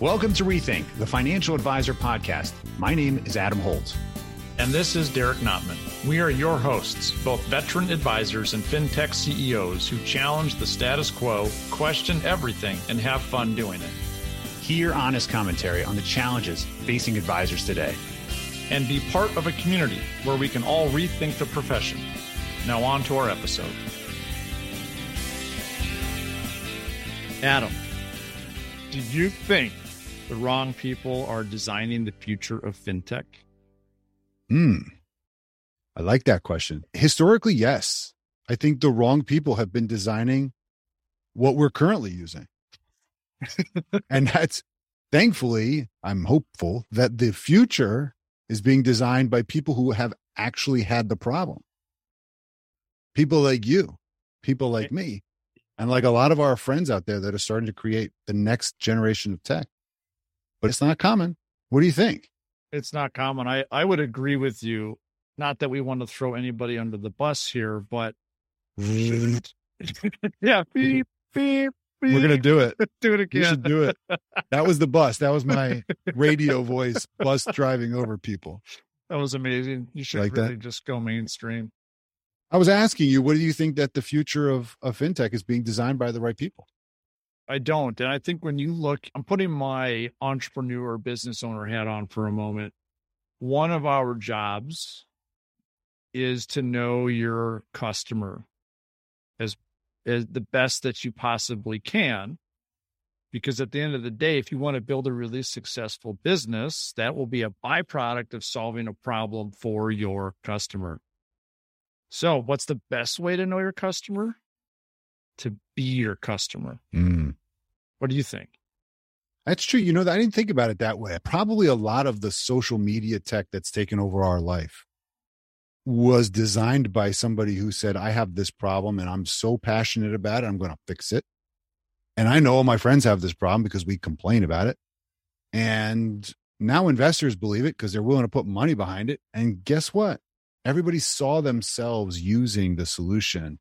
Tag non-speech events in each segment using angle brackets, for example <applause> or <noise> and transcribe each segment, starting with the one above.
Welcome to Rethink, the Financial Advisor Podcast. My name is Adam Holt. And this is Derek Notman. We are your hosts, both veteran advisors and fintech CEOs who challenge the status quo, question everything, and have fun doing it. Hear honest commentary on the challenges facing advisors today. And be part of a community where we can all rethink the profession. Now, on to our episode. Adam, do you think the wrong people are designing the future of fintech? Hmm. I like that question. Historically, yes. I think the wrong people have been designing what we're currently using. <laughs> and that's thankfully, I'm hopeful that the future is being designed by people who have actually had the problem. People like you, people like me, and like a lot of our friends out there that are starting to create the next generation of tech. But it's not common. What do you think? It's not common. I, I would agree with you. Not that we want to throw anybody under the bus here, but <laughs> yeah, beep, beep, beep. We're gonna do it. <laughs> do it again. You should do it. <laughs> That was the bus. That was my radio voice bus driving over people. That was amazing. You should Like really that? just go mainstream. I was asking you, what do you think that the future of, of fintech is being designed by the right people? I don't. And I think when you look, I'm putting my entrepreneur business owner hat on for a moment. One of our jobs is to know your customer as as the best that you possibly can. Because at the end of the day, if you want to build a really successful business, that will be a byproduct of solving a problem for your customer. So, what's the best way to know your customer? To be your customer. Hmm. What do you think? That's true. You know, that I didn't think about it that way. Probably a lot of the social media tech that's taken over our life was designed by somebody who said, I have this problem and I'm so passionate about it, I'm going to fix it. And I know all my friends have this problem because we complain about it. And now investors believe it because they're willing to put money behind it. And guess what? Everybody saw themselves using the solution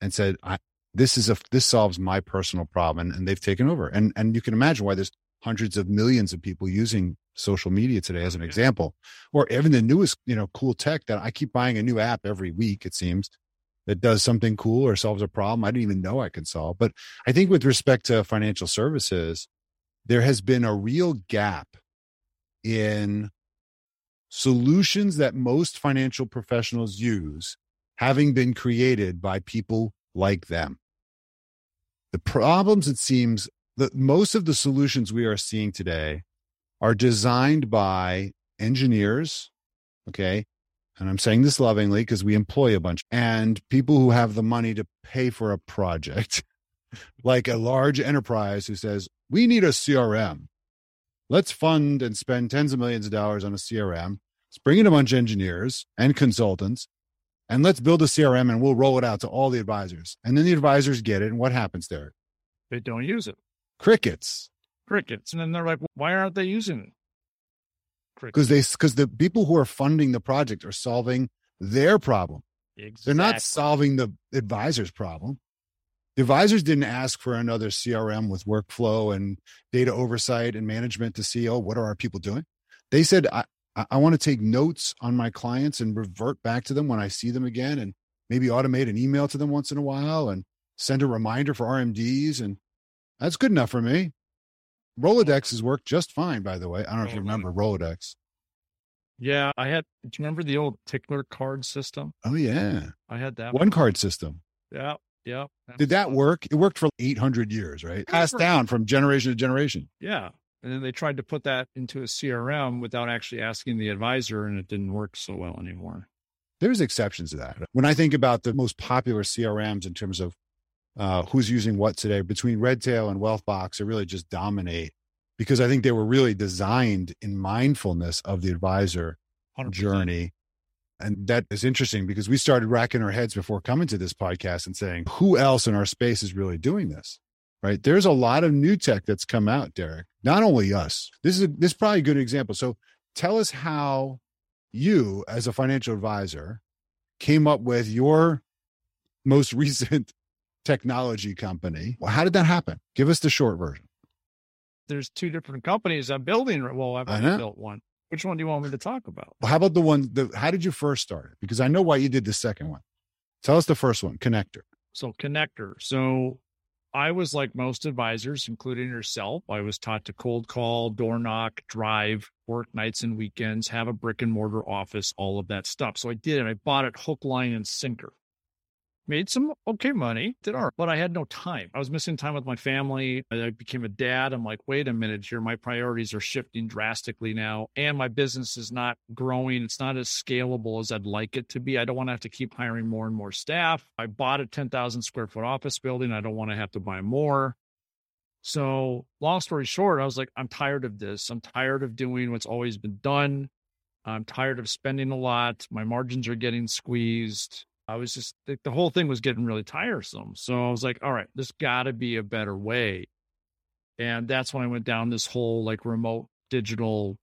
and said, I, this is a this solves my personal problem and, and they've taken over. And and you can imagine why there's hundreds of millions of people using social media today as an example or even the newest you know cool tech that i keep buying a new app every week it seems that does something cool or solves a problem i didn't even know i could solve. But i think with respect to financial services there has been a real gap in solutions that most financial professionals use having been created by people like them the problems it seems that most of the solutions we are seeing today are designed by engineers okay? And i'm saying this lovingly because we employ a bunch and people who have the money to pay for a project. <laughs> Like a large enterprise who says we need a crm let's fund and spend tens of millions of dollars on a crm let's bring in a bunch of engineers and consultants and let's build a crm and we'll roll it out to all the advisors. And then the advisors get it and what happens there They don't use it. crickets. Crickets. And then they're like, why aren't they using it? Because they because the people who are funding the project are solving their problem. They're not solving the advisor's problem. The advisors didn't ask for another crm with workflow and data oversight and management to see oh what are our people doing? They said i want to take notes on my clients and revert back to them when i see them again and maybe automate an email to them once in a while and send a reminder for rmds and that's good enough for me rolodex has worked just fine by the way i don't know if you remember rolodex Yeah, I had. Do you remember the old tickler card system? oh yeah I had that. one card system Yeah, yeah. Did that work? It worked for 800 years, right? Passed down from generation to generation. Yeah. And then they tried to put that into a CRM without actually asking the advisor, and it didn't work so well anymore. There's exceptions to that. When I think about the most popular CRMs in terms of uh, who's using what today, between Redtail and Wealthbox, they really just dominate because I think they were really designed in mindfulness of the advisor 100%. journey. And that is interesting because we started racking our heads before coming to this podcast and saying, who else in our space is really doing this? Right. There's a lot of new tech that's come out, Derek. Not only us. This is a, this is probably a good example. So tell us how you, as a financial advisor, came up with your most <laughs> recent technology company. Well, how did that happen? Give us the short version. there's two different companies I'm building. Well, I've already built one. Which one do you want me to talk about? Well, how about the one? The, how did you first start it? Because I know why you did the second one. Tell us the first one, connector. So connector. So I was like most advisors, including yourself. I was taught to cold call, door knock, drive, work nights and weekends, have a brick and mortar office, all of that stuff. So I did it. I bought it hook, line, and sinker. Made some okay money, did right, but I had no time. I was missing time with my family. I became a dad. I'm like, wait a minute here. My priorities are shifting drastically now, and my business is not growing. It's not as scalable as I'd like it to be. I don't want to have to keep hiring more and more staff. I bought a 10,000 square foot office building. I don't want to have to buy more. So, long story short, I was like, I'm tired of this. I'm tired of doing what's always been done. I'm tired of spending a lot. My margins are getting squeezed. I was just, the, the whole thing was getting really tiresome. So I was like, all right, there's got to be a better way. And that's when I went down this whole like remote digital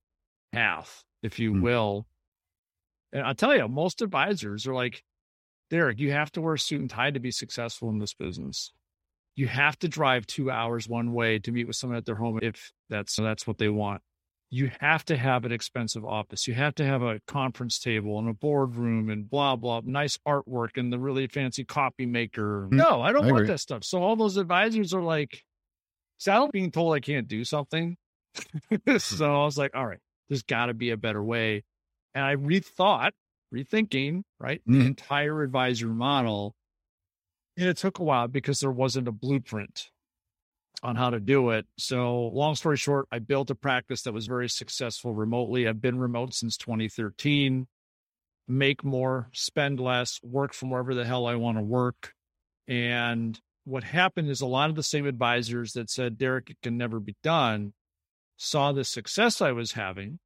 path, if you Hmm. will. And I'll tell you, most advisors are like, Derek, you have to wear a suit and tie to be successful in this business. You have to drive two hours one way to meet with someone at their home if that's that's what they want. You have to have an expensive office. You have to have a conference table and a boardroom and blah blah, nice artwork and the really fancy copy maker. Hmm. No, I don't I want that stuff. So all those advisors are like, saddle being told I can't do something. <laughs> so I was like, all right, there's got to be a better way. And I rethought, rethinking, right, the Mhm. entire advisor model. And it took a while because there wasn't a blueprint on how to do it. So, long story short, I built a practice that was very successful remotely. I've been remote since 2013. Make more, spend less, work from wherever the hell I want to work. And what happened is a lot of the same advisors that said, Derek, it can never be done, saw the success I was having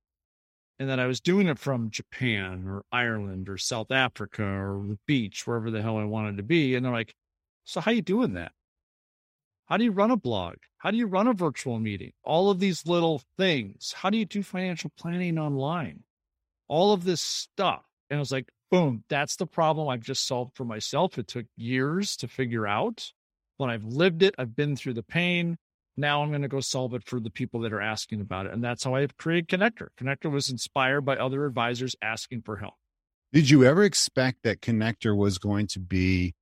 and that I was doing it from Japan or Ireland or South Africa or the beach, wherever the hell I wanted to be. And they're like, so how are you doing that? How do you run a blog? How do you run a virtual meeting? All of these little things. How do you do financial planning online? All of this stuff. And I was like, boom, that's the problem I've just solved for myself. It took years to figure out. When I've lived it, I've been through the pain. Now I'm going to go solve it for the people that are asking about it. And that's how I created Connector. Connector was inspired by other advisors asking for help. Did you ever expect that connector was going to be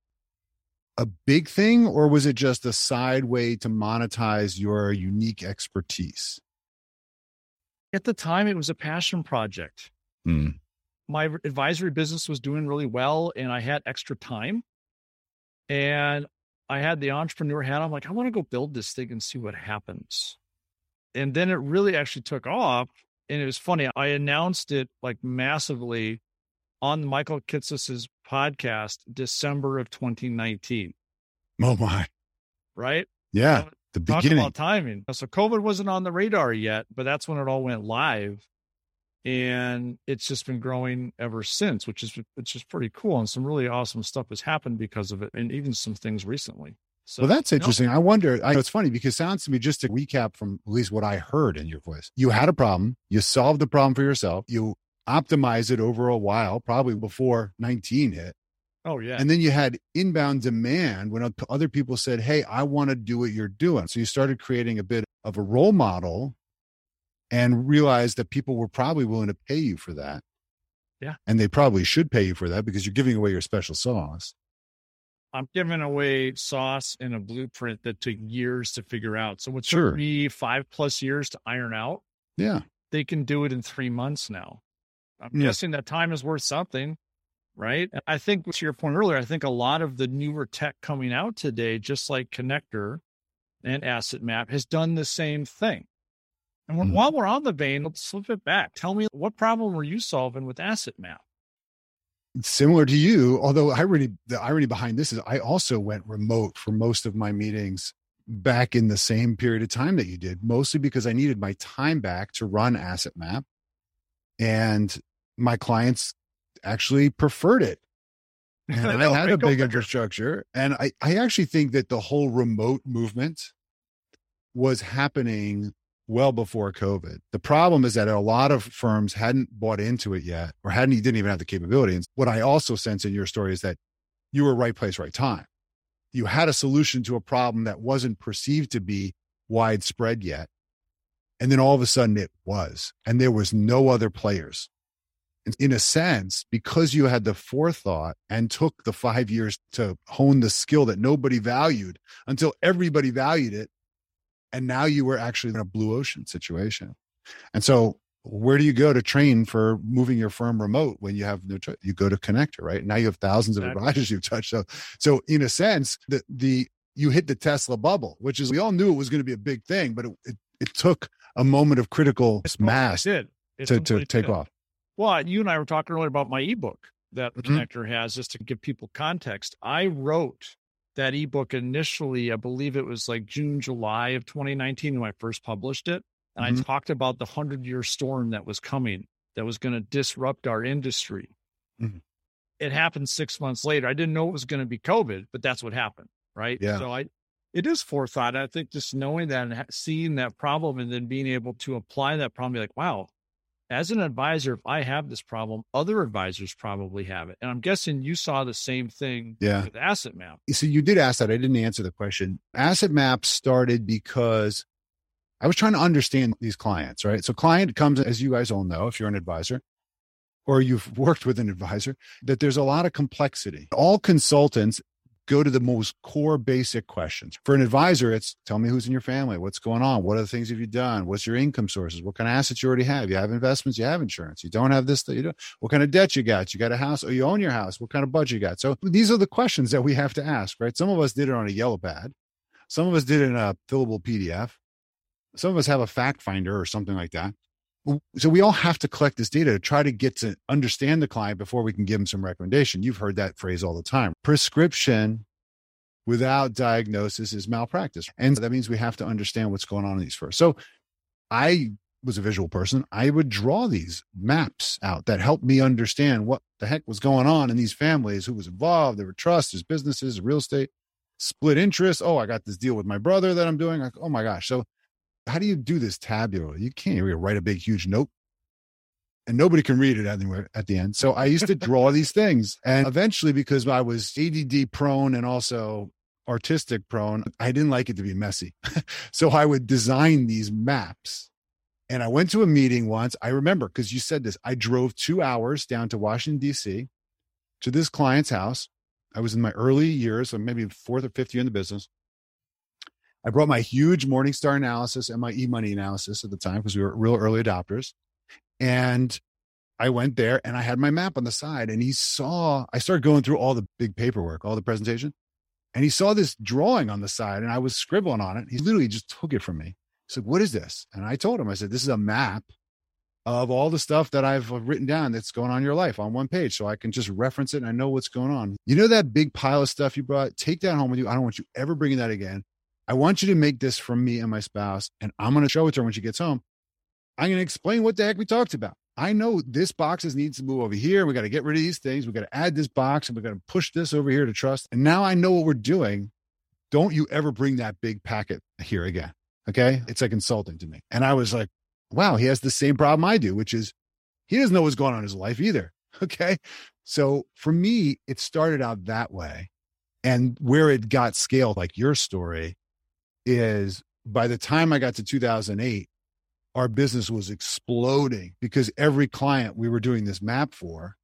a big thing, or was it just a side way to monetize your unique expertise? At the time, it was a passion project. Hmm. My advisory business was doing really well, and I had extra time. And I had the entrepreneur hat. I'm like, I want to go build this thing and see what happens. And then it really actually took off. And it was funny. I announced it like massively on Michael Kitces's podcast, December of 2019, Oh my, right? yeah, the beginning. about timing. So COVID wasn't on the radar yet, but that's when it all went live. And it's just been growing ever since, which is which is pretty cool. And some really awesome stuff has happened because of it, and even some things recently. So well, that's no, interesting. I wonder. I it's funny because it sounds to me just to recap from at least what I heard in your voice. You had a problem. You solved the problem for yourself. You optimized it over a while, probably before 19 hit. Oh yeah. And then you had inbound demand when other people said, Hey, I want to do what you're doing. So you started creating a bit of a role model and realized that people were probably willing to pay you for that. Yeah. And they probably should pay you for that because you're giving away your special sauce. I'm giving away sauce in a blueprint that took years to figure out. So what Sure. took me five plus years to iron out, Yeah. they can do it in three months now. I'm Yeah. guessing that time is worth something, right? And I think to your point earlier, I think a lot of the newer tech coming out today, just like Connector and Asset Map, has done the same thing. And when- Mhm. while we're on the vein, let's flip it back. Tell me what problem were you solving with Asset Map? Similar to you, although irony, the irony behind this is I also went remote for most of my meetings back in the same period of time that you did, mostly because I needed my time back to run Asset Map. And my clients actually preferred it. <laughs> And I, know, had a big infrastructure. And I, I actually think that the whole remote movement was happening well before COVID. The problem is that a lot of firms hadn't bought into it yet or hadn't didn't even have the capability. And what I also sense in your story is that you were right place, right time. You had a solution to a problem that wasn't perceived to be widespread yet. And then all of a sudden it was, and there was no other players. In a sense, because you had the forethought and took the five years to hone the skill that nobody valued until everybody valued it. And now you were actually in a blue ocean situation. And so where do you go to train for moving your firm remote when you have no choice? You go to Connector, right? Now you have thousands of exactly. advisors you've touched. So, so in a sense, the the you hit the Tesla bubble, which is we all knew it was going to be a big thing, but it, it, it took a moment of critical it mass to, to take did. off. Well, you and I were talking earlier about my ebook that mm-hmm. Connector has, just to give people context. I wrote that ebook initially, I believe it was like June, July of 2019 when I first published it. And mm-hmm. I talked about the hundred year storm that was coming, that was going to disrupt our industry. Mm-hmm. It happened six months later. I didn't know it was going to be COVID, but that's what happened. Right. Yeah. So I, it is forethought. I think just knowing that and seeing that problem and then being able to apply that problem, be like, wow, as an advisor, if I have this problem, other advisors probably have it. And I'm guessing you saw the same thing yeah. with Asset Map. So you did ask that. I didn't answer the question. Asset Map started because I was trying to understand these clients, right? So client comes, as you guys all know, if you're an advisor or you've worked with an advisor, that there's a lot of complexity. All consultants go to the most core basic questions. For an advisor, it's tell me who's in your family, what's going on, what other things have you done, what's your income sources, what kind of assets you already have. You have investments, you have insurance, you don't have this, you don't. What kind of debt you got? You got a house or you own your house? What kind of budget you got? So these are the questions that we have to ask, right? Some of us did it on a yellow pad. Some of us did it in a fillable PDF. Some of us have a fact finder or something like that so we all have to collect this data to try to get to understand the client before we can give them some recommendation. You've heard that phrase all the time. Prescription without diagnosis is malpractice. And that means we have to understand what's going on in these first. So I was a visual person. I would draw these maps out that helped me understand what the heck was going on in these families, who was involved. There were trusts, there's businesses, real estate, split interest. Oh, I got this deal with my brother that I'm doing. Like, oh my gosh. So how do you do this tabular? You can't really write a big, huge note and nobody can read it anywhere at the end. So I used to draw these things. And eventually, because I was ADD prone and also artistic prone, I didn't like it to be messy. <laughs> so I would design these maps. And I went to a meeting once. I remember because you said this. I drove two hours down to Washington, D.C. to this client's house. I was in my early years, so maybe fourth or fifth year in the business. I brought my huge Morningstar analysis and my e-money analysis at the time because we were real early adopters. And I went there and I had my map on the side and he saw, I started going through all the big paperwork, all the presentation. And he saw this drawing on the side and I was scribbling on it. He literally just took it from me. He said, What is this? And I told him, I said, This is a map of all the stuff that I've uh, written down that's going on in your life on one page. So I can just reference it and I know what's going on. You know, that big pile of stuff you brought, take that home with you. I don't want you ever bringing that again. I want you to make this from me and my spouse, and I'm going to show it to her when she gets home. I'm going to explain what the heck we talked about. I know this boxes needs to move over here. We got to get rid of these things. We got to add this box and we got to push this over here to trust. And now I know what we're doing. Don't you ever bring that big packet here again. Okay. It's like insulting to me. And I was like, wow, he has the same problem I do, which is he doesn't know what's going on in his life either. <laughs> Okay. So for me, it started out that way. And where it got scaled, like your story, is by the time I got to 2008, our business was exploding because every client we were doing this map for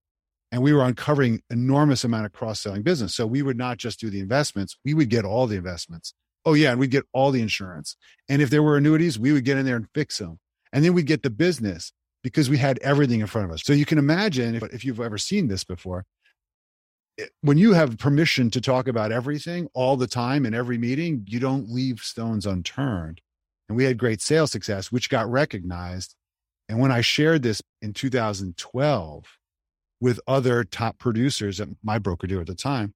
and we were uncovering enormous amount of cross-selling business. So we would not just do the investments we would get all the investments. Oh yeah and we'd get all the insurance. And if there were annuities we would get in there and fix them. And then we'd get the business because we had everything in front of us. So you can imagine if, if you've ever seen this before when you have permission to talk about everything all the time in every meeting, you don't leave stones unturned. And we had great sales success, which got recognized. And when I shared this in 2012 with other top producers at my broker dealer at the time,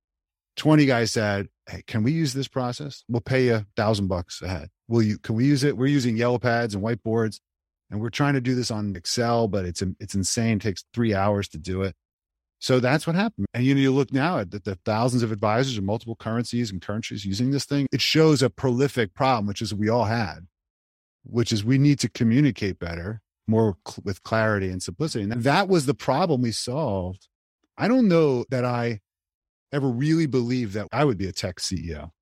20 guys said, Hey, can we use this process? We'll pay you a thousand bucks ahead. Will you, can we use it? We're using yellow pads and whiteboards and we're trying to do this on Excel, but it's, it's insane. It takes three hours to do it. So that's what happened. And you know, you look now at the, the, thousands of advisors in multiple currencies and countries using this thing. It shows a prolific problem, which is we all had, which is we need to communicate better, more cl- with clarity and simplicity. And that was the problem we solved. I don't know that I ever really believed that I would be a tech CEO.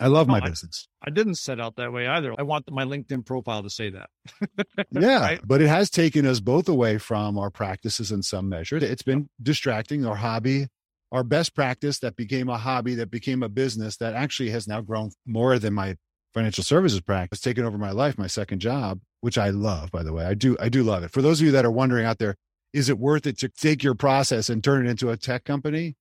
I love my Oh, I- business. I didn't set out that way either. I want my LinkedIn profile to say that. <laughs> Yeah, Right? but it has taken us both away from our practices in some measure. It's been distracting our hobby, our best practice that became a hobby, that became a business that actually has now grown more than my financial services practice, taken over my life, my second job, which I love, by the way. I do, I do love it. For those of you that are wondering out there, is it worth it to take your process and turn it into a tech company?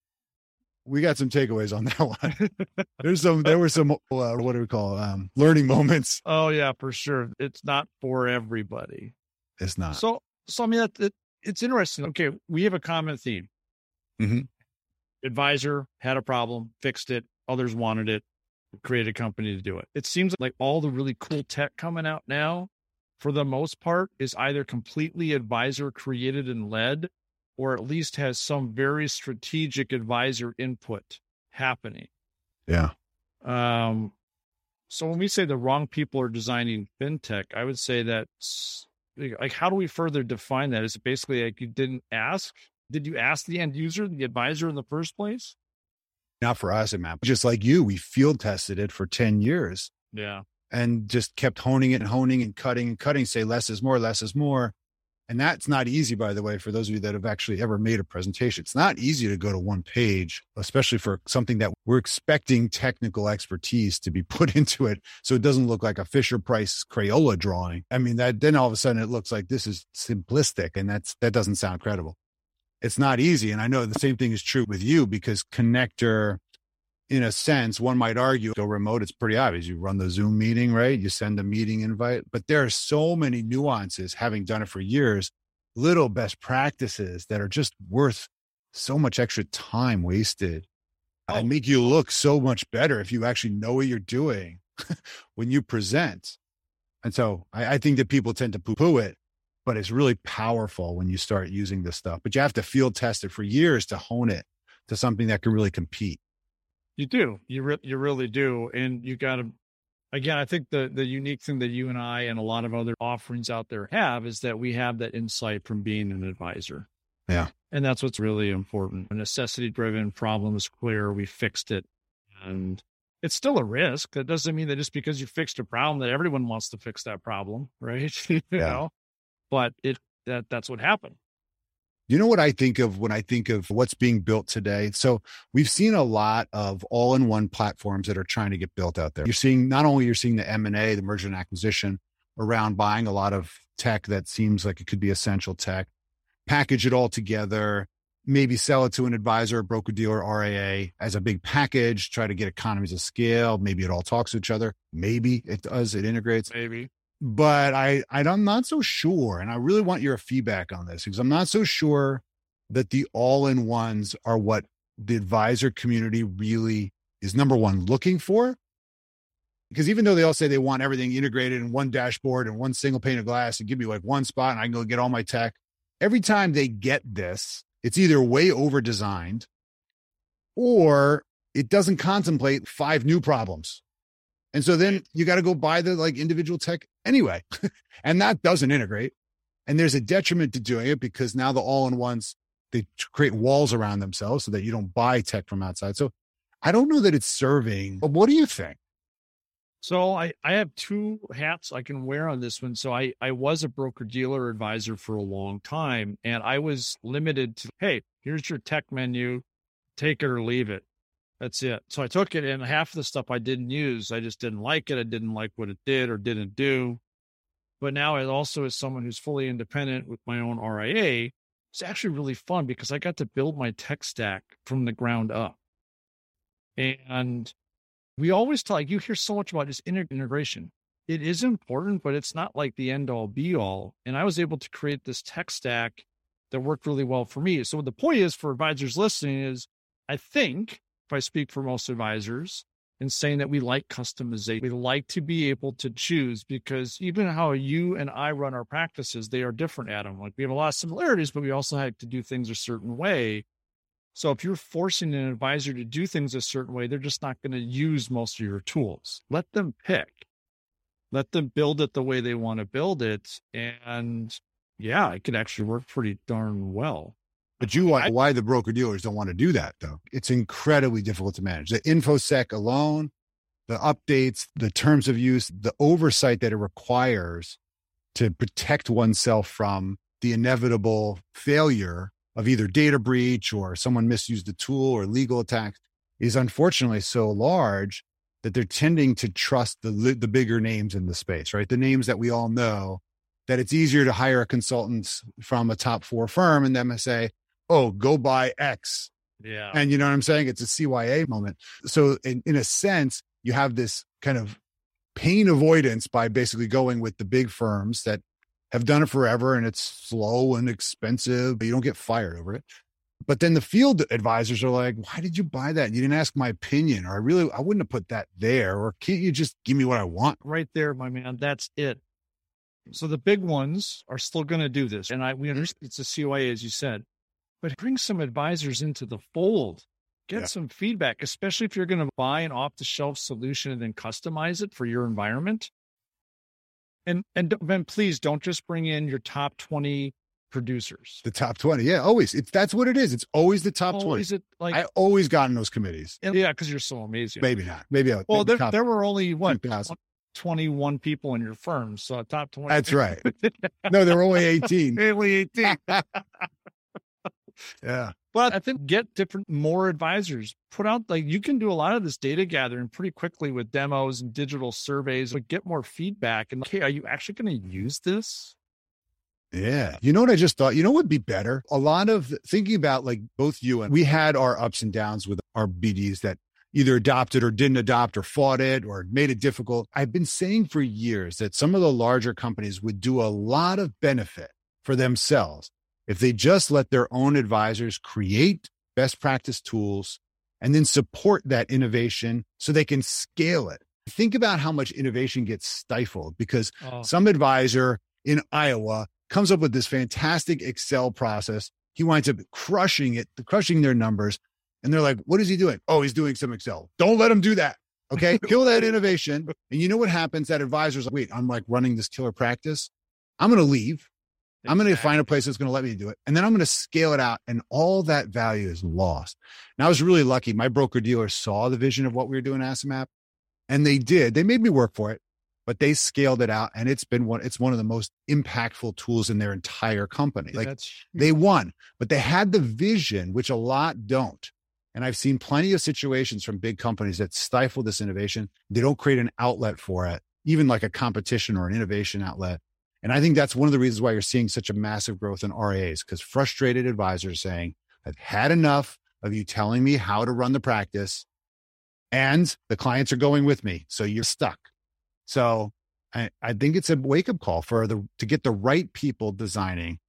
We got some takeaways on that <laughs> one. There's some, there were some, uh, what do we call, um, learning moments. oh yeah, for sure. It's not for everybody. It's not. So, so I mean, that, that, it's interesting. Okay, we have a common theme. Mhm. Advisor had a problem, fixed it. Others wanted it, created a company to do it. It seems like all the really cool tech coming out now, for the most part, is either completely advisor created and led, or at least has some very strategic advisor input happening. yeah. Um, so when we say the wrong people are designing fintech, I would say that like how do we further define that? Is it basically like you didn't ask? Did you ask the end user, the advisor in the first place? not for us, man. Just like you, we field tested it for 10 years Yeah. and just kept honing it and honing and cutting and cutting, say less is more, less is more. And that's not easy, by the way, for those of you that have actually ever made a presentation. It's not easy to go to one page, especially for something that we're expecting technical expertise to be <laughs> put into it. So it doesn't look like a Fisher Price Crayola drawing. I mean, that then all of a sudden it looks like this is simplistic and that's, that doesn't sound credible. It's not easy. And I know the same thing is true with you because connector, in a sense, one might argue, go remote, it's pretty obvious. You run the Zoom meeting, right? You send a meeting invite, but there are so many nuances, having done it for years, little best practices that are just worth so much extra time wasted Oh. and make you look so much better if you actually know what you're doing <laughs> when you present. And so I, I think that people tend to poo poo it, but it's really powerful when you start using this stuff. But you have to field test it for years to hone it to something that can really compete. You do. You re- you really do. And you got to again, I think the the unique thing that you and I and a lot of other offerings out there have is that we have that insight from being an advisor. Yeah. And that's what's really important. A necessity driven problem is clear. We fixed it. And it's still a risk. That doesn't mean that just because you fixed a problem that everyone wants to fix that problem, <laughs> right? you Yeah. know, but it that that's what happened. You know what I think of when I think of what's being built today? So we've seen a lot of all-in-one platforms that are trying to get built out there. You're seeing not only you're seeing the M&A, the merger and acquisition around buying a lot of tech that seems like it could be essential tech, package it all together, maybe sell it to an advisor, broker dealer, RIA as a big package, try to get economies of scale. Maybe it all talks to each other. Maybe it does, it integrates Maybe. But I, I I'm not so sure, and I really want your feedback on this because I'm not so sure that the all-in-ones are what the advisor community really is number one looking for. Because even though they all say they want everything integrated in one dashboard and one single pane of glass and give me like one spot and I can go get all my tech, every time they get this, it's either way over designed or it doesn't contemplate five new problems. And so then you got to go buy the like individual tech anyway. <laughs> and that doesn't integrate. And there's a detriment to doing it because now the all in ones, they create walls around themselves so that you don't buy tech from outside. So I don't know that it's serving, but what do you think? So I, I have two hats I can wear on this one. So I, I was a broker dealer advisor for a long time and I was limited to, hey, here's your tech menu, take it or leave it. That's it. So I took it and half of the stuff I didn't use, I just didn't like it. I didn't like what it did or didn't do. But now I also as someone who's fully independent with my own RIA, it's actually really fun because I got to build my tech stack from the ground up. And we always talk, you hear so much about just integration. It is important, but it's not like the end all be all. And I was able to create this tech stack that worked really well for me. So the point is for advisors listening is I think if I speak for most advisors in saying that we like customization, we like to be able to choose because even how you and I run our practices, they are different, Adam. Like we have a lot of similarities, but we also have to do things a certain way. So if you're forcing an advisor to do things a certain way, they're just not going to use most of your tools. Let them pick. Let them build it the way they want to build it. And yeah, it could actually work pretty darn well. But you want why the broker dealers don't want to do that though. It's incredibly difficult to manage. The infosec alone, the updates, the terms of use, the oversight that it requires to protect oneself from the inevitable failure of either data breach or someone misused the tool or legal attack is unfortunately so large that they're tending to trust the the bigger names in the space, right? The names that we all know that it's easier to hire a consultant from a top four firm and them say, "Oh, go buy X." Yeah. And you know what I'm saying? It's a CYA moment. So in, in a sense, you have this kind of pain avoidance by basically going with the big firms that have done it forever and it's slow and expensive, but you don't get fired over it. But then the field advisors are like, why did you buy that? You didn't ask my opinion, or I really, I wouldn't have put that there. Or can't you just give me what I want? Right there, my man. That's it. So the big ones are still going to do this. And I, we mm-hmm. understand it's a CYA, as you said, but bring some advisors into the fold. Get yeah. some feedback, especially if you're going to buy an off the shelf solution and then customize it for your environment. And, and then please don't just bring in your top 20 producers. The top 20. Yeah, always. It's that's what it is. It's always the top always 20. It, like I always got in those committees. And, yeah, because you're so amazing. Maybe not. Maybe I, well, maybe there, there were only what 21 people in your firm. So top 20. That's right. <laughs> no, there were only 18. only 18. <laughs> yeah. But I think get different, more advisors. Put out like you can do a lot of this data gathering pretty quickly with demos and digital surveys, but get more feedback. And okay, are you actually going to use this? Yeah. You know what I just thought? You know what would be better? A lot of thinking about like both you and we had our ups and downs with our BDs that either adopted or didn't adopt or fought it or made it difficult. I've been saying for years that some of the larger companies would do a lot of benefit for themselves if they just let their own advisors create best practice tools and then support that innovation so they can scale it. Think about how much innovation gets stifled because oh. some advisor in Iowa comes up with this fantastic Excel process. He winds up crushing it, crushing their numbers. And they're like, what is he doing? Oh, he's doing some Excel. Don't let him do that. Okay. <laughs> Kill that innovation. And you know what happens? That advisor's like, wait, I'm like running this killer practice. I'm going to leave. Exactly. I'm going to find a place that's going to let me do it. And then I'm going to scale it out. And all that value is lost. And I was really lucky. My broker dealer saw the vision of what we were doing at AssetMap and they did. They made me work for it but they scaled it out and it's been one it's one of the most impactful tools in their entire company like they won but they had the vision which a lot don't and i've seen plenty of situations from big companies that stifle this innovation they don't create an outlet for it even like a competition or an innovation outlet and i think that's one of the reasons why you're seeing such a massive growth in RIAs because frustrated advisors saying i've had enough of you telling me how to run the practice and the clients are going with me so you're stuck so I, I think it's a wake up call for the to get the right people designing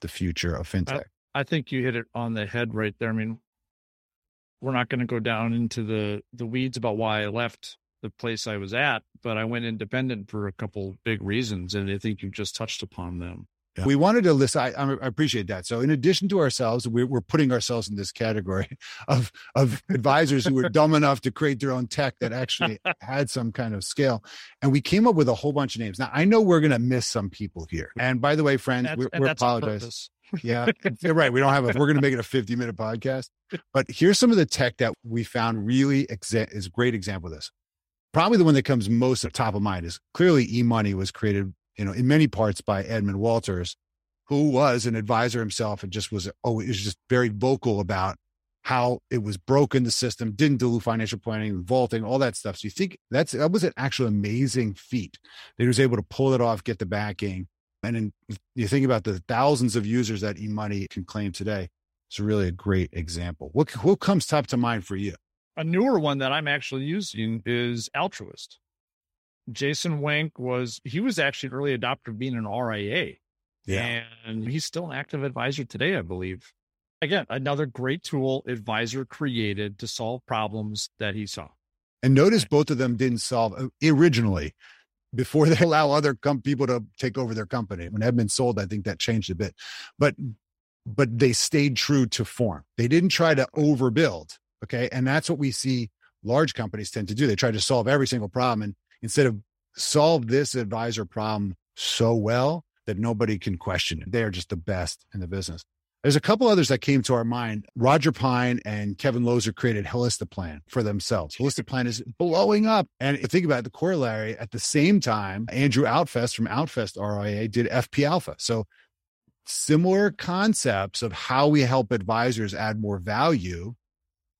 the future of fintech. I, I think you hit it on the head right there. I mean, we're not going to go down into the the weeds about why I left the place I was at, but I went independent for a couple big reasons, and I think you just touched upon them. Yeah. We wanted to list. I, I, appreciate that. So, in addition to ourselves, we're, we're putting ourselves in this category <laughs> of of advisors who were <laughs> dumb enough to create their own tech that actually <laughs> had some kind of scale. And we came up with a whole bunch of names. Now, I know we're going to miss some people here. And by the way, friends, we're, we're apologize. yeah, you're right. We don't have a. We're going to make it a 50 minute podcast. But here's some of the tech that we found really exa- is a great example of this. Probably the one that comes most at top of mind is clearly e-money was created you know, in many parts by Edmond Walters, who was an advisor himself and just was, oh, was just very vocal about how it was broken, the system didn't do financial planning, vaulting, all that stuff. So you think that's, that was an actual amazing feat that he was able to pull it off, get the backing. And then you think about the thousands of users that eMoney can claim today. It's really a great example. What, what comes top to mind for you? A newer one that I'm actually using is Altruist. Jason Wenk was he was actually an early adopter of being an RIA. Yeah. And he's still an active advisor today, I believe. Again, another great tool advisor created to solve problems that he saw. And notice both of them didn't solve uh, originally before they <laughs> allow other com- people to take over their company. When Edmond sold, I think that changed a bit. But but they stayed true to form. They didn't try to overbuild. Okay. And that's what we see large companies tend to do. They try to solve every single problem. And instead of solve this advisor problem so well that nobody can question it. They are just the best in the business. There's a couple others that came to our mind. Roger Pine and Kevin Lozer created Holistiplan for themselves. Holistiplan is blowing up. And think about it, the corollary at the same time, Andrew Altfest from Altfest RIA did FP Alpha. So similar concepts of how we help advisors add more value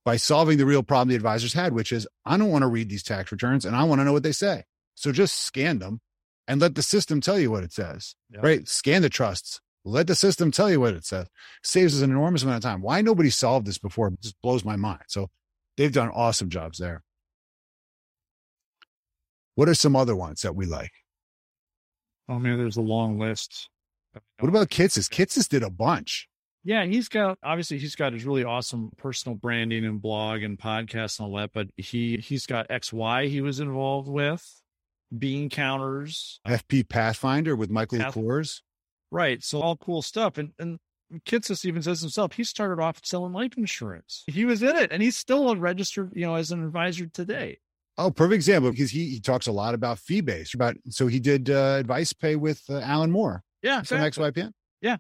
by solving the real problem the advisors had, which is I don't want to read these tax returns and I want to know what they say. So just scan them and let the system tell you what it says, yep. right? Scan the trusts, let the system tell you what it says. Saves us an enormous amount of time. Why nobody solved this before it just blows my mind. So they've done awesome jobs there. What are some other ones that we like? Oh man, there's a long list. What about Kitces? Kitces did a bunch. Yeah, he's got obviously he's got his really awesome personal branding and blog and podcast and all that, but he he's got XY he was involved with, bean counters, FP Pathfinder with Michael Path- Kors. Right. So all cool stuff. And and Kitces even says himself, he started off selling life insurance. He was in it and he's still a registered, you know, as an advisor today. Oh, perfect example because he, he talks a lot about fee based about so he did uh, advice pay with uh, Alan Moore. Yeah, exactly. from XYPN. Yeah,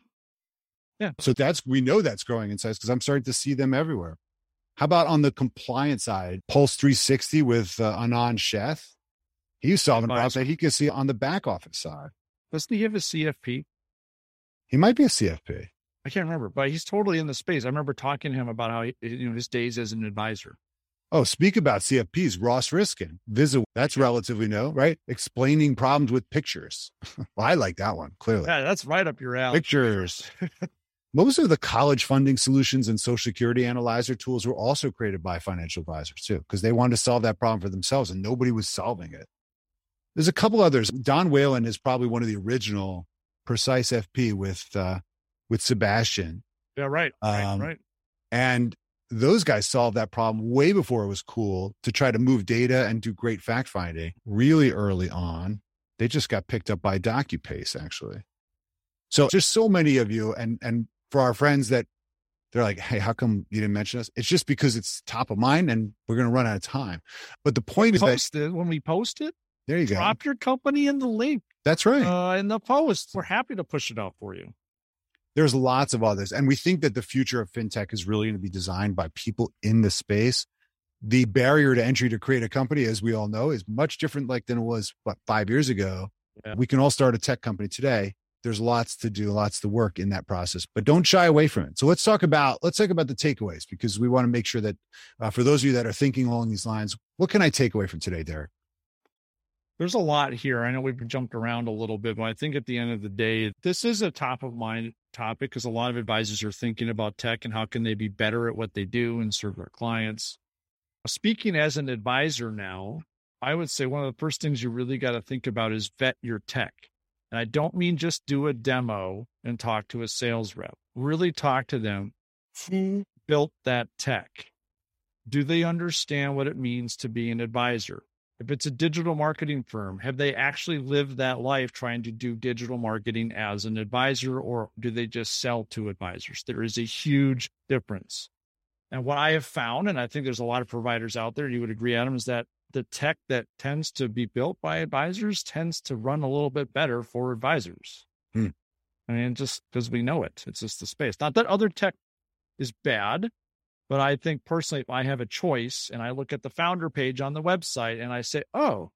yeah. So that's, we know that's growing in size because I'm starting to see them everywhere. How about on the compliance side, Pulse 360 with uh, Anand Sheth? He's solving problems that he can see on the back office side. Doesn't he have a CFP? He might be a CFP. I can't remember, but he's totally in the space. I remember talking to him about how he, you know his days as an advisor. Oh, speak about CFPs. Ross Riskin, Visa. That's relatively new, right? Explaining problems with pictures. well, <laughs> I like that one clearly. Yeah, that's right up your alley. Pictures. <laughs> Most of the college funding solutions and social security analyzer tools were also created by financial advisors too, because they wanted to solve that problem for themselves and nobody was solving it. There's a couple others. Don Whalen is probably one of the original precise FP with, uh, with Sebastian. Yeah, right. Right. Um, right. And those guys solved that problem way before it was cool to try to move data and do great fact finding really early on. They just got picked up by DocuPace actually. So just so many of you and and for our friends that they're like, hey, how come you didn't mention us? It's just because it's top of mind and we're going to run out of time. But the point is that it, when we post it, there you drop go. Drop your company in the link. That's right. Uh, in the post, we're happy to push it out for you. There's lots of others. And we think that the future of fintech is really going to be designed by people in the space. The barrier to entry to create a company, as we all know, is much different like than it was what, five years ago. Yeah. We can all start a tech company today there's lots to do, lots to work in that process, but don't shy away from it. So let's talk about let's talk about the takeaways because we want to make sure that uh, for those of you that are thinking along these lines, what can I take away from today, Derek? There's a lot here. I know we've jumped around a little bit, but I think at the end of the day, this is a top of mind topic because a lot of advisors are thinking about tech and how can they be better at what they do and serve their clients. Speaking as an advisor now, I would say one of the first things you really got to think about is vet your tech and I don't mean just do a demo and talk to a sales rep. Really talk to them. Who built that tech? Do they understand what it means to be an advisor? If it's a digital marketing firm, have they actually lived that life trying to do digital marketing as an advisor, or do they just sell to advisors? There is a huge difference. And what I have found, and I think there's a lot of providers out there, you would agree, Adam, is that the tech that tends to be built by advisors tends to run a little bit better for advisors. Hmm. I mean, just because we know it, it's just the space. Not that other tech is bad, but I think personally, if I have a choice and I look at the founder page on the website and I say, oh,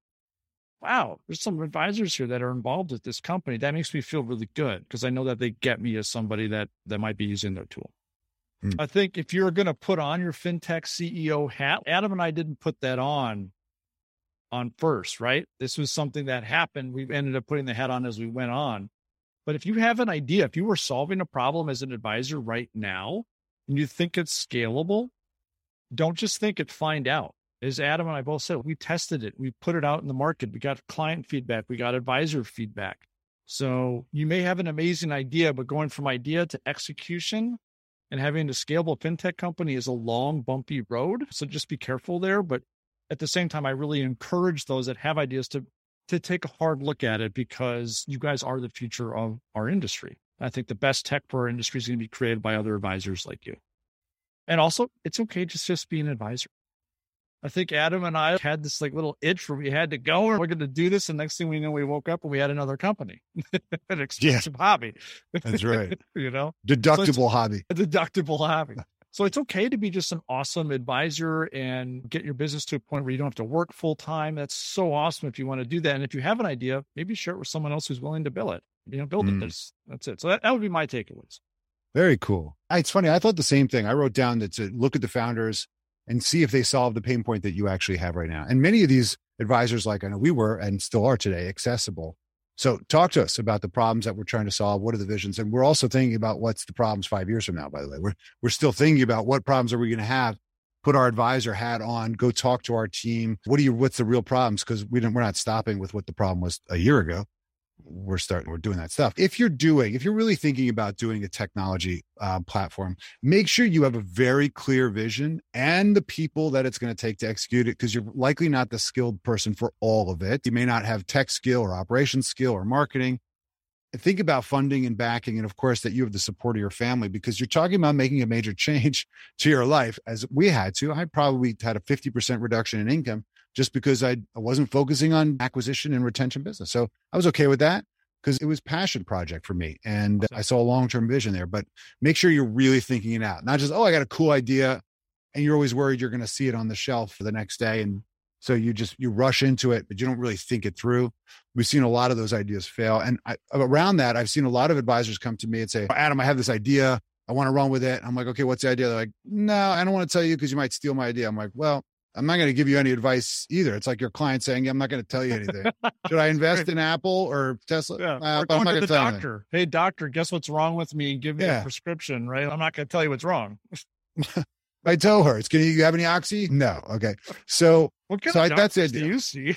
wow, there's some advisors here that are involved with this company, that makes me feel really good because I know that they get me as somebody that that might be using their tool. Hmm. I think if you're going to put on your fintech CEO hat, Adam and I didn't put that on on first, right? This was something that happened. We ended up putting the hat on as we went on. But if you have an idea, if you were solving a problem as an advisor right now and you think it's scalable, don't just think it, find out. As Adam and I both said, we tested it, we put it out in the market, we got client feedback, we got advisor feedback. So you may have an amazing idea, but going from idea to execution and having a scalable fintech company is a long, bumpy road. So just be careful there. But at the same time, I really encourage those that have ideas to to take a hard look at it because you guys are the future of our industry. I think the best tech for our industry is going to be created by other advisors like you. And also, it's okay to just be an advisor. I think Adam and I had this like little itch where we had to go and we're going to do this. And next thing we know, we woke up and we had another company, <laughs> an expensive yeah. hobby. That's right. <laughs> you know, deductible so hobby. A deductible hobby. So it's okay to be just an awesome advisor and get your business to a point where you don't have to work full time. That's so awesome if you want to do that. And if you have an idea, maybe share it with someone else who's willing to build it. You know, build mm. it. That's, that's it. So that, that would be my takeaways. Very cool. It's funny. I thought the same thing. I wrote down that to look at the founders and see if they solve the pain point that you actually have right now. And many of these advisors, like I know we were and still are today, accessible. So talk to us about the problems that we're trying to solve. What are the visions? And we're also thinking about what's the problems five years from now, by the way. We're we're still thinking about what problems are we going to have. Put our advisor hat on, go talk to our team. What are you what's the real problems? Because we don't we're not stopping with what the problem was a year ago we're starting we're doing that stuff. If you're doing if you're really thinking about doing a technology uh, platform make sure you have a very clear vision and the people that it's going to take to execute it because you're likely not the skilled person for all of it. You may not have tech skill or operations skill or marketing. Think about funding and backing and of course that you have the support of your family because you're talking about making a major <laughs> change to your life as we had to. I probably had a 50% reduction in income just because I, I wasn't focusing on acquisition and retention business. So I was okay with that because it was passion project for me and I saw a long-term vision there, but make sure you're really thinking it out. Not just, oh, I got a cool idea and you're always worried you're going to see it on the shelf for the next day and so you just you rush into it but you don't really think it through. We've seen a lot of those ideas fail and I, around that i've seen a lot of advisors come to me and say adam i have this idea. I want to run with it. I'm like okay what's the idea? They're like no i don't want to tell you because you might steal my idea. I'm like well I'm not going to give you any advice either. It's like your client saying, I'm not going to tell you anything. Should I invest in Apple or Tesla? Yeah. Uh, or I'm not to the doctor. Hey, doctor, guess what's wrong with me? Give me yeah. a prescription, right? I'm not going to tell you what's wrong. <laughs> I My toe hurts. Can you have any oxy? No. Okay. So, <laughs> so I, that's it. Do you see?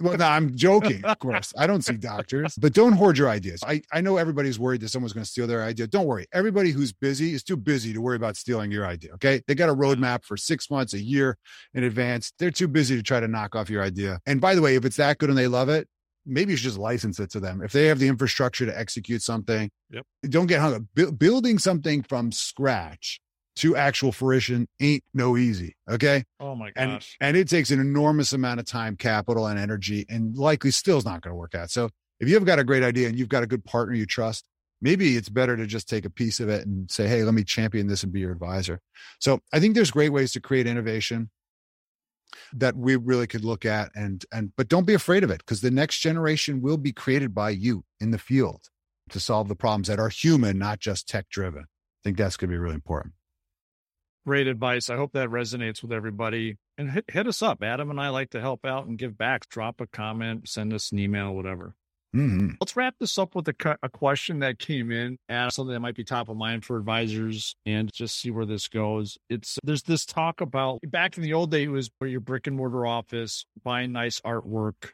Well, no, I'm joking, of course. I don't see doctors, but don't hoard your ideas. I, I know everybody's worried that someone's going to steal their idea. Don't worry. Everybody who's busy is too busy to worry about stealing your idea. Okay. They got a roadmap for six months, a year in advance. They're too busy to try to knock off your idea. And by the way, if it's that good and they love it, maybe you should just license it to them. If they have the infrastructure to execute something, yep. don't get hung up. Bu- building something from scratch to actual fruition ain't no easy. Okay. Oh my gosh. And, and it takes an enormous amount of time, capital, and energy, and likely still is not going to work out. So if you've got a great idea and you've got a good partner you trust, maybe it's better to just take a piece of it and say, hey, let me champion this and be your advisor. So I think there's great ways to create innovation that we really could look at and and but don't be afraid of it because the next generation will be created by you in the field to solve the problems that are human not just tech driven i think that's going to be really important great advice. I hope that resonates with everybody. And hit, hit us up. Adam and I like to help out and give back. Drop a comment, send us an email, whatever. Mm-hmm. Let's wrap this up with a, a question that came in and something that might be top of mind for advisors and just see where this goes. It's there's this talk about back in the old days, it was where your brick and mortar office, buying nice artwork,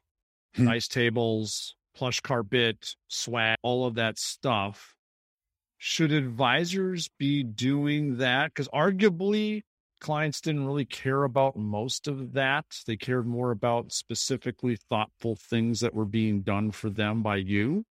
hmm. nice tables, plush carpet, swag, all of that stuff should advisors be doing that? Because arguably, clients didn't really care about most of that. They cared more about specifically thoughtful things that were being done for them by you.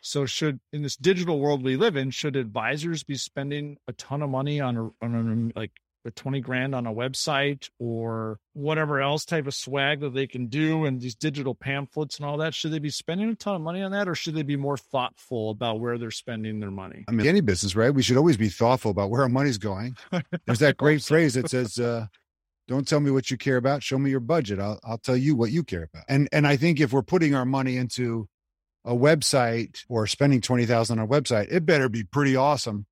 So, should in this digital world we live in, should advisors be spending a ton of money on a, on like the 20 grand on a website or whatever else type of swag that they can do and these digital pamphlets and all that should they be spending a ton of money on that or should they be more thoughtful about where they're spending their money? I mean any business right? We should always be thoughtful about where our money's going. There's that great <laughs> phrase that says uh, don't tell me what you care about show me your budget. I'll, I'll tell you what you care about. And and i think if we're putting our money into a website or spending 20000 on a website it better be pretty awesome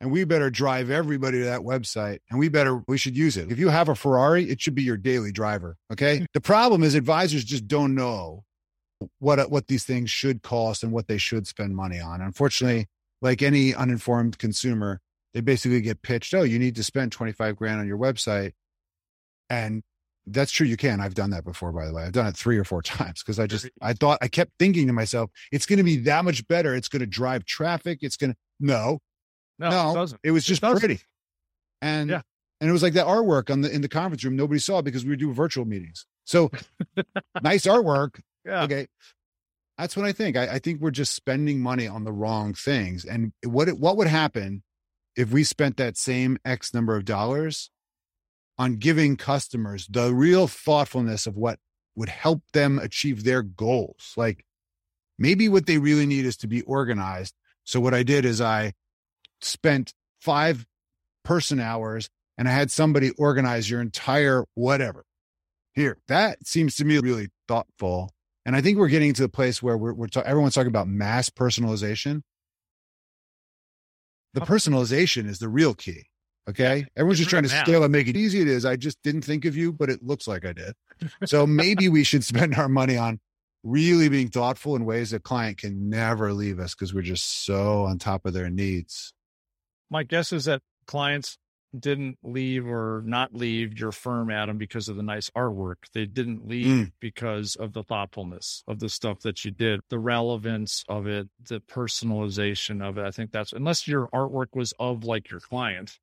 and we better drive everybody to that website and we better we should use it. If you have a ferrari it should be your daily driver okay? <laughs> The problem is advisors just don't know what what these things should cost and what they should spend money on. Unfortunately like any uninformed consumer they basically get pitched oh you need to spend 25 grand on your website. And that's true you can. I've done that before by the way. I've done it three or four <laughs> times because i just i thought i kept thinking to myself it's going to be that much better. It's going to drive traffic. It's going to no no, no it, it, was just it pretty. And yeah. and it was like that artwork on the in the conference room. Nobody saw because we were doing virtual meetings. So <laughs> nice artwork. Yeah. Okay. That's what I think. I, I, think we're just spending money on the wrong things. And what it, what would happen if we spent that same X number of dollars on giving customers the real thoughtfulness of what would help them achieve their goals. Like maybe what they really need is to be organized. So what I did is I spent five person hours and I had somebody organize your entire whatever. Here, that seems to me really thoughtful. And I think we're getting to the place where we're, we're ta- everyone's talking about mass personalization. The personalization is the real key. Okay. Everyone's just trying to scale and make it easy. It is. I just didn't think of you, but it looks like I did. So maybe we should spend our money on really being thoughtful in ways that client can never leave us because we're just so on top of their needs. My guess is that clients didn't leave or not leave your firm, Adam, because of the nice artwork. They didn't leave mm. because of the thoughtfulness of the stuff that you did, the relevance of it, the personalization of it. I think that's unless your artwork was of like your client.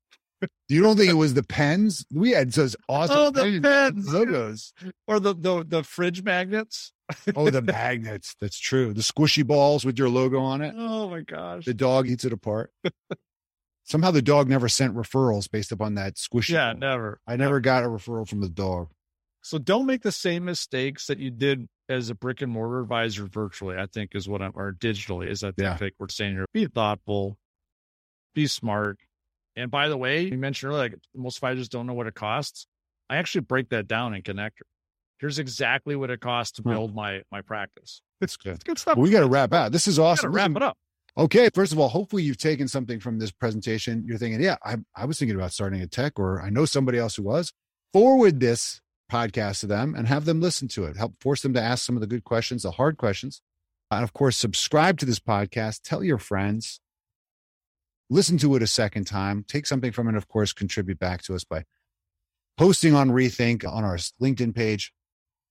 You don't think it <laughs> was the pens? We had such awesome Oh, the pens. logos. Or the the, the fridge magnets. Oh, the <laughs> magnets. That's true. The squishy balls with your logo on it. Oh my gosh. The dog eats it apart. Somehow the dog never sent referrals based upon that squishy. Yeah, never. I never got a referral from the dog. So don't make the same mistakes that you did as a brick and mortar advisor virtually, I think is what I'm or digitally is I think Yeah. we're saying here. Be thoughtful, be smart. And by the way, you mentioned earlier, like most advisors don't know what it costs. I actually break that down in Connectr. Here's exactly what it costs to build my my practice. It's good. It's good stuff. Well, we got to wrap out. This is We awesome. wrap it up. Okay. First of all, hopefully you've taken something from this presentation. You're thinking, yeah, I, I was thinking about starting a tech, or I know somebody else who was. Forward this podcast to them and have them listen to it. Help force them to ask some of the good questions, the hard questions. And of course, subscribe to this podcast. Tell your friends. Listen to it a second time. Take something from it. Of course, contribute back to us by posting on Rethink on our LinkedIn page.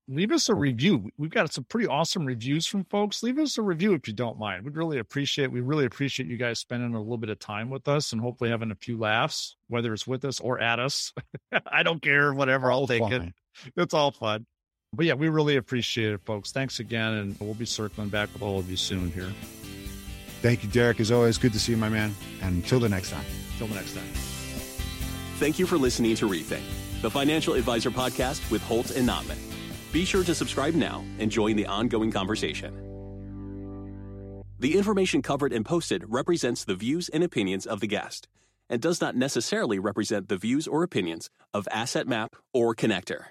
Leave us a review. We've got some pretty awesome reviews from folks. Leave us a review if you don't mind. We'd really appreciate. We really appreciate you guys spending a little bit of time with us and hopefully having a few laughs, whether it's with us or at us. <laughs> I don't care. Whatever, I'll take it. It's all fun. But yeah, we really appreciate it, folks. Thanks again, and we'll be circling back with all of you soon here. Thank you, Derek. As always, good to see you, my man. And until the next time. Till the next time. Thank you for listening to Rethink, the financial advisor podcast with Holt and Notman. Be sure to subscribe now and join the ongoing conversation. The information covered and posted represents the views and opinions of the guest and does not necessarily represent the views or opinions of Asset Map or Connectr.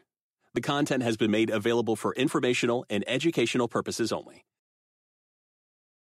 The content has been made available for informational and educational purposes only